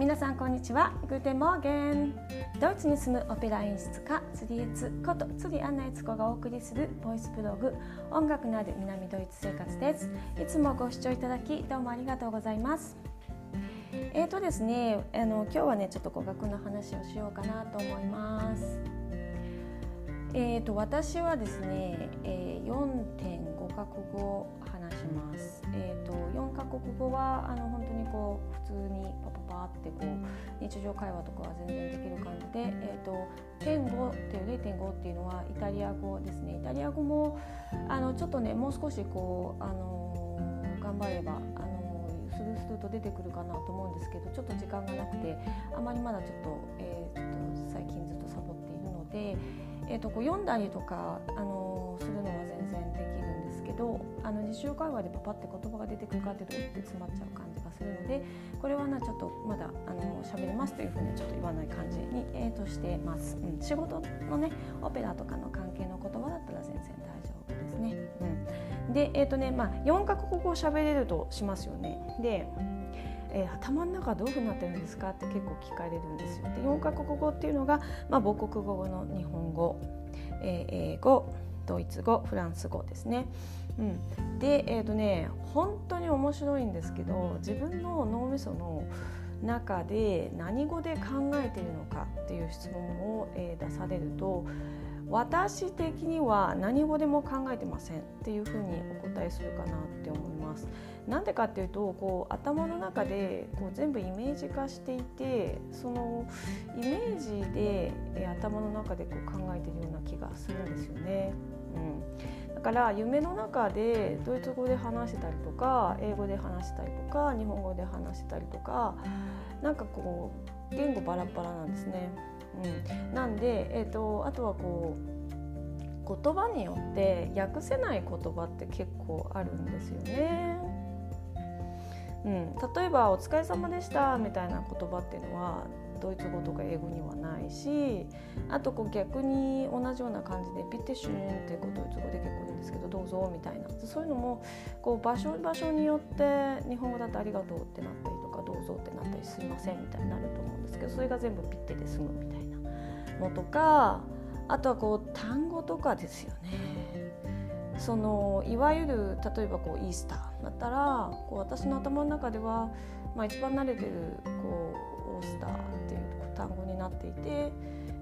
皆さんこんにちは。 Guten Morgen。ドイツに住むオペラ演出家ツリエツことツリアンナエツコがお送りするボイスブログ音楽のある南ドイツ生活です。いつもご視聴いただきどうもありがとうございます。えーとですねあの今日はねちょっと語学の話をしようかなと思います。えーと私はですね、えー、4.5カ国語話します。え、ー、と4カ国語はあの本当にこう普通にパパパってこう日常会話とかは全然できる感じで、え、ー、と点5っていう0.5っていうのはイタリア語ですね。イタリア語もあのちょっとねもう少しこうあの頑張ればあのスルスルと出てくるかなと思うんですけどちょっと時間がなくてあまりまだちょっと,、えーと、最近ずっとサボっているので、えーと、こう読んだりとかあのするのは全然できるんですけどあの日常会話でパパって言葉が出てくるかっていうって詰まっちゃう感じがするのでこれはなちょっとまだあの喋れますというふうにちょっと言わない感じに、えー、としてます、うん、仕事のねオペラとかの関係の言葉だったら全然大丈夫ですね。うん、でえっ、ー、とねまあ4カ国語喋れるとしますよね。でえー、頭の中どういうふうになってるんですか？って結構聞かれるんですよ。で4カ国語っていうのが、まあ、母国語の日本語、えー、英語ドイツ語フランス語ですね。うん、でえっ、ー、とね本当に面白いんですけど自分の脳みその中で何語で考えているのかっていう質問を、えー、出されると私的には何語でも考えてませんっていうふうにお答えするかなって思います。なんでかっていうとこう頭の中でこう全部イメージ化していてそのイメージで、え、頭の中でこう考えてるような気がするんですよね。うん、だから夢の中でドイツ語で話したりとか英語で話したりとか日本語で話したりとかなんかこう言語バラバラなんですね。うん、なんで、えーと、あとはこう言葉によって訳せない言葉って結構あるんですよね。うん、例えば「お疲れ様でした」みたいな言葉っていうのはドイツ語とか英語にはないしあとこう逆に同じような感じで「ビテシュン」ってこうドイツ語で結構言うんですけど「どうぞ」みたいな。そういうのもこう場所場所によって日本語だと「ありがとう」ってなったりとか「どうぞ」ってなったり「すいません」みたいになると思うんですけどそれが全部ピッてで済むみたいな。のとかあとはこう単語とかですよね。そのいわゆる例えばこうイースターだったらこう私の頭の中では、まあ、一番慣れてるこうオースターっていう単語になっていて、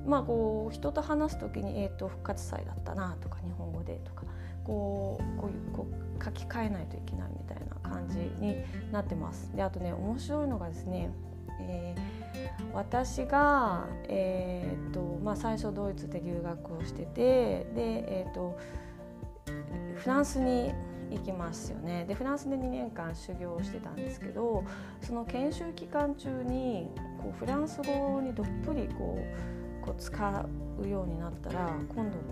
まあ、こう人と話す時に、えーと、復活祭だったなとか日本語でとかこうこういうこう書き換えないといけないみたいな感じになってます。であとね面白いのがですね、えー、私が、えーとまあ、最初ドイツで留学をしててで、えーと、フランスに行きますよね。でフランスで2年間修行をしてたんですけどその研修期間中にこうフランス語にどっぷりこうこう使うようになったら今度こ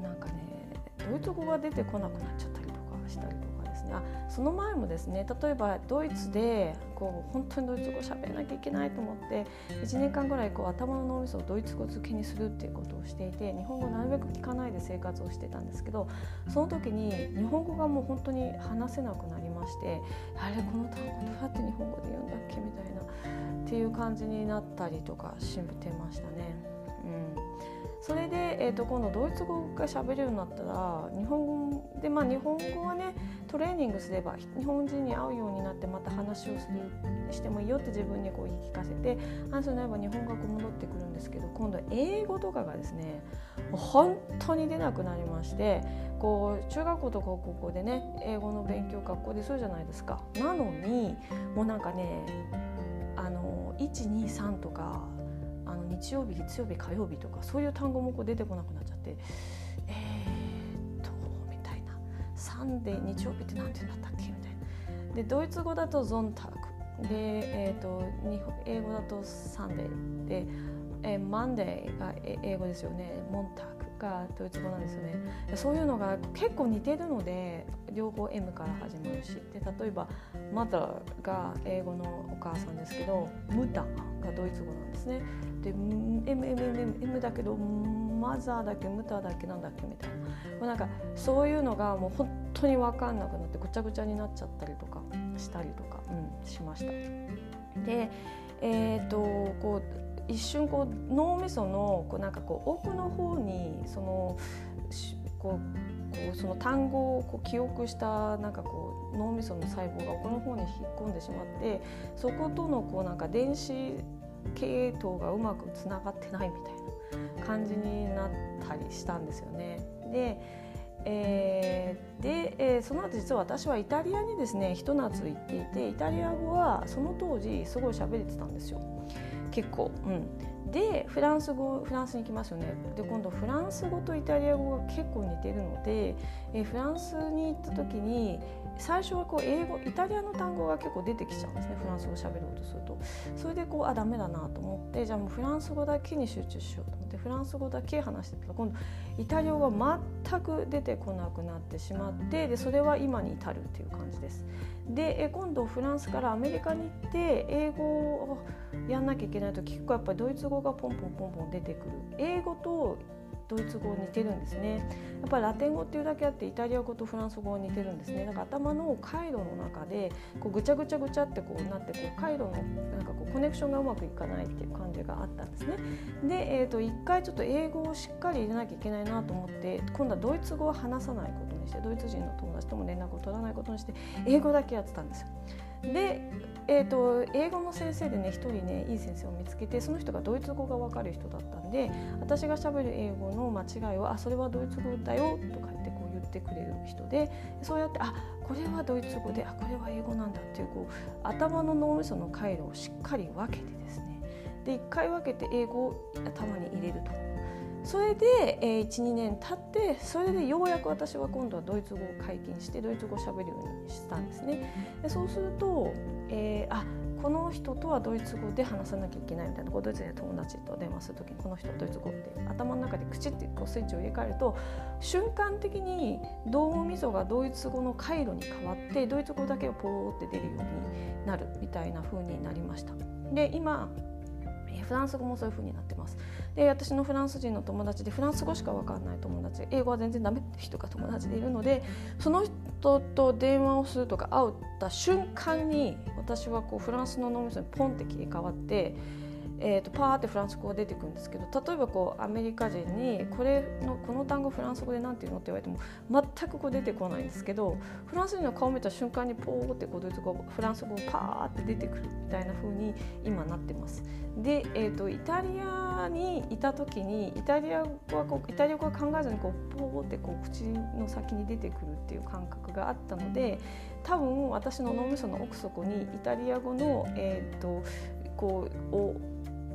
うなんかねドイツ語が出てこなくなっちゃったりとかしたりとかあその前もですね例えばドイツでこう本当にドイツ語喋らなきゃいけないと思って1年間ぐらいこう頭の脳みそをドイツ語付けにするっていうことをしていて日本語なるべく聞かないで生活をしてたんですけどその時に日本語がもう本当に話せなくなりましてあれこの単語どうやって日本語で言うんだっけみたいなっていう感じになったりとかしてましたね。うんそれで、えー、と今度ドイツ語が喋れるようになったら日本語でまあ日本語はねトレーニングすれば日本人に合うようになってまた話をするしてもいいよって自分にこう言い聞かせて話になれば日本語が戻ってくるんですけど今度は英語とかがですね本当に出なくなりましてこう中学校とか高校でね英語の勉強学校でするじゃないですか。なのにもうなんかねあの123とかあの日曜日月曜日火曜日とかそういう単語もこう出てこなくなっちゃってえー、 Sunday 日曜日って何て言うんだったっけ？みたいな。でドイツ語だと Sonntag。で、えー、っと英語だと Sunday。で、えー、マンデーが英語ですよね。モンタクがドイツ語なんですよね。そういうのが結構似てるので両方 M から始まるし。で例えば「マター」が英語のお母さんですけど「ムタ」がドイツ語なんですね。で MMM だけどマザーだっけムタだっけなんだっけみたいな。もうなんかそういうのがもう本当に分かんなくなってぐちゃぐちゃになっちゃったりとかしたりとか、うん、しました。で、えーと、こう一瞬こう脳みそのこうなんかこう奥の方にそのこうこうその単語をこう記憶したなんかこう脳みその細胞が奥の方に引っ込んでしまってそことのこうなんか電子系統がうまくつながってないみたいな。感じになったりしたんですよね。でえー、で、えー、その後実は私はイタリアにですねひと夏行っていてイタリア語はその当時すごい喋れてたんですよ結構。うんでフランス語フランスに行きますよね。で今度フランス語とイタリア語が結構似てるので、えフランスに行った時に最初はこう英語イタリアの単語が結構出てきちゃうんですね。フランス語を喋ろうとすると。それでこうあダメだなと思ってじゃあもうフランス語だけに集中しようと思ってフランス語だけ話してたら今度イタリア語が全く出てこなくなってしまってでそれは今に至るっていう感じです。で今度フランスからアメリカに行って英語をやんなきゃいけないと結構やっぱりドイツ語がポンポンポンポン出てくる英語とドイツ語似てるんですね。やっぱりラテン語っていうだけあってイタリア語とフランス語は似てるんですね。だか頭の回路の中でこうぐちゃぐちゃぐちゃってこうなってこう回路のなんかこうコネクションがうまくいかないっていう感じがあったんですね。で、えー、と一回ちょっと英語をしっかり入れなきゃいけないなと思って今度はドイツ語は話さないことにしてドイツ人の友達とも連絡を取らないことにして英語だけやってたんですよ。でえーと、英語の先生でね一人ねいい先生を見つけてその人がドイツ語が分かる人だったんで私がしゃべる英語の間違いを「あそれはドイツ語だよ」とか言ってこう言ってくれる人でそうやって「あこれはドイツ語であこれは英語なんだ」っていうこう頭の脳みその回路をしっかり分けてですねで一回分けて英語を頭に入れると。それで、えー、12年経ってそれでようやく私は今度はドイツ語を解禁してドイツ語をしゃべるようにしたんですね。でそうすると、えー、あこの人とはドイツ語で話さなきゃいけないみたいなこうドイツで友達と電話する時にこの人はドイツ語って頭の中で口ってこうスイッチを入れ替えると瞬間的に脳みそがドイツ語の回路に変わってドイツ語だけをポーって出るようになるみたいな風になりました。で今フランス語もそういう風になってます。で私のフランス人の友達でフランス語しか分かんない友達。英語は全然ダメって人が友達でいるのでその人と電話をするとか会った瞬間に私はこうフランスの脳みそにポンって切り替わってえーと、パーってフランス語が出てくるんですけど例えばこうアメリカ人にこれのこの単語フランス語で何て言うのって言われても全くこう出てこないんですけどフランス人の顔を見た瞬間にポーってこうドイツ語フランス語がパーって出てくるみたいな風に今なってます。で、えーと、イタリアにいた時にイタリア語はこうイタリア語は考えずにこうポーってこう口の先に出てくるっていう感覚があったので多分私の脳みその奥底にイタリア語の、えーとこうを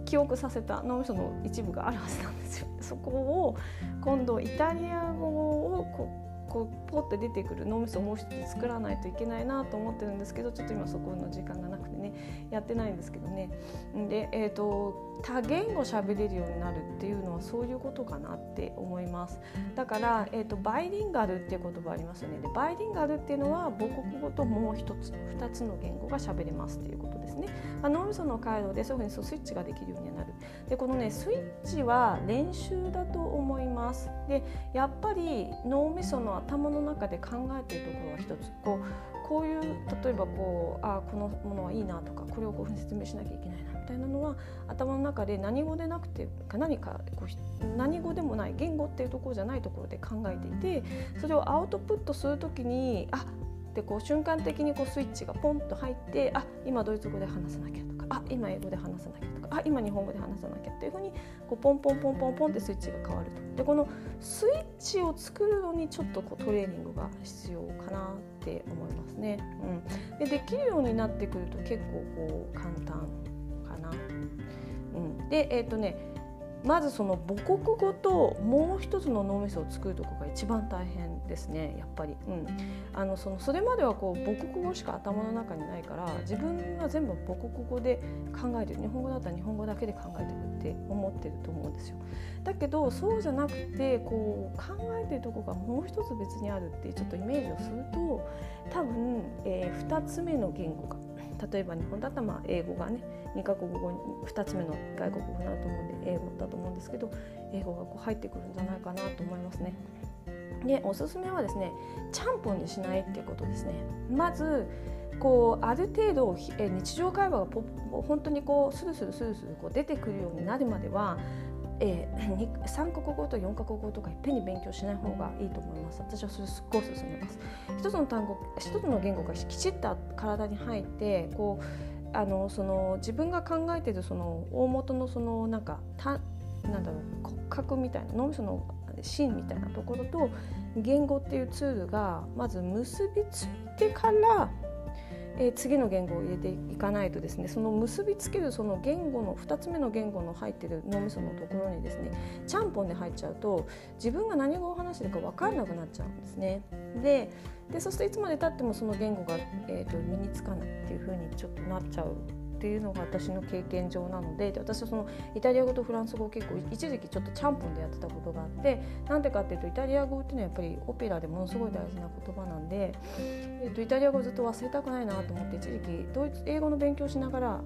記憶させた脳みその一部があるはずなんですよ。そこを今度イタリア語をここうポッて出てくる脳みそをもう一つ作らないといけないなと思ってるんですけどちょっと今そこの時間がなくてねやってないんですけどね。で、えーと、多言語喋れるようになるっていうのはそういうことかなって思います。だから、えーと、バイリンガルっていう言葉ありますよね。でバイリンガルっていうのは母国語ともう一つ二つの言語が喋れますっていうことですね。あ脳みその回路でそういうふうにスイッチができるようになる。でこのねスイッチは練習だと思います。でやっぱり脳みその頭の中で考えているところは一つこうこういう例えばこうあこのものはいいなとかこれをこういうふうに説明しなきゃいけないなみたいなのは頭の中で何語でなくて何かこう何語でもない言語っていうところじゃないところで考えていてそれをアウトプットする時にあでこう瞬間的にこうスイッチがポンと入ってあ今ドイツ語で話さなきゃとかあ今英語で話さなきゃとかあ今日本語で話さなきゃっていうふうにこうポンポンポンポンポンってスイッチが変わると。でこのスイッチを作るのにちょっとこうトレーニングが必要かなっって思いますね。うん、でできるようになってくると結構こう簡単かな。うん、でえっ、ー、とねまずその母国語ともう一つの脳みそを作るとこが一番大変ですねやっぱり、うん、あのそのそれまではこう母国語しか頭の中にないから自分は全部母国語で考えてる。日本語だったら日本語だけで考えてるって思ってると思うんですよ。だけどそうじゃなくてこう考えてるとこがもう一つ別にあるってちょっとイメージをすると多分、えー、2つ目の言語が例えば日本だったらまあ英語がね2カ国語に2つ目の外国語になると思うんで英語だと思うんですけど英語がこう入ってくるんじゃないかなと思いますね。でおすすめはですねちゃんぽんにしないっていうことですね。まずこうある程度え日常会話がポ本当にこうスルスルスルスルこう出てくるようになるまではえー、3カ国語と4カ国語とかいっぺんに勉強しない方がいいと思います。私はそれすっごい勧めます。一つの単語一つの言語がきちっと体に入ってこうあのその自分が考えてるその大元のそのなんかたなんだろう骨格みたいな脳みその芯みたいなところと言語っていうツールがまず結びついてからえー、次の言語を入れていかないとですねその結びつけるその言語の2つ目の言語の入ってる脳みそのところにですねちゃんぽんで入っちゃうと自分が何語を話してるか分かんなくなっちゃうんですね。ででそうするといつまでたってもその言語が、えーと、身につかないっていうふうにちょっとなっちゃうっていうのが私の経験上なのでで私はそのイタリア語とフランス語を結構一時期ちょっとちゃんぽんでやってたことがあってなんでかっていうとイタリア語っていうのはやっぱりオペラでものすごい大事な言葉なんで、えー、とイタリア語ずっと忘れたくないなと思って一時期ドイツ英語の勉強しながら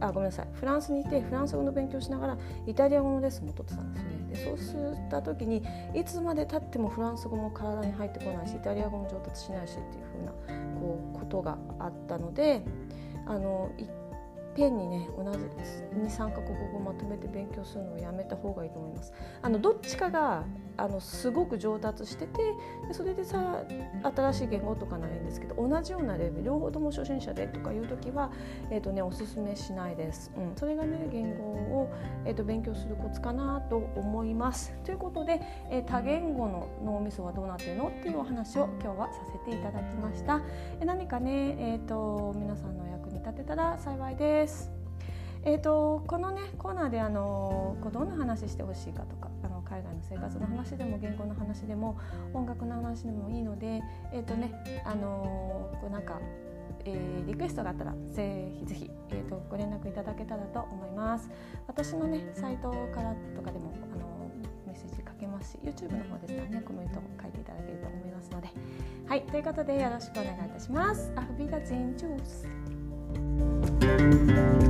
あごめんなさいフランスにいてフランス語の勉強しながらイタリア語のレッスンも取ってたんですよね。でそうした時にいつまでたってもフランス語も体に入ってこないしイタリア語も上達しないしっていうふうなこうことがあったのであの一ペンにね同じ23か国語をまとめて勉強するのをやめた方がいいと思います。あのどっちかがあのすごく上達しててでそれでさ新しい言語とかならいいんですけど同じようなレベル両方とも初心者でとかいう時は、えーとね、おすすめしないです。うん、それがね言語を、えーと、勉強するコツかなと思います。ということで、えー、多言語の脳みそはどうなってるの？っていうお話を今日はさせていただきました。え何かね、えーと皆さんの役に立てたら幸いです。えーと、このねコーナーであのこうどんな話してほしいかとかあの海外の生活の話でも言語の話でも音楽の話でもいいのでえっ、ー、とねあのこうなんか、えー、リクエストがあったらぜひぜひ、えーと、ご連絡いただけたらと思います。私のねサイトからとかでもあのメッセージ書けますし YouTube の方でしたらねコメントを書いていただけると思いますので。はいということでよろしくお願いいたします。アフビダゼンジュース Música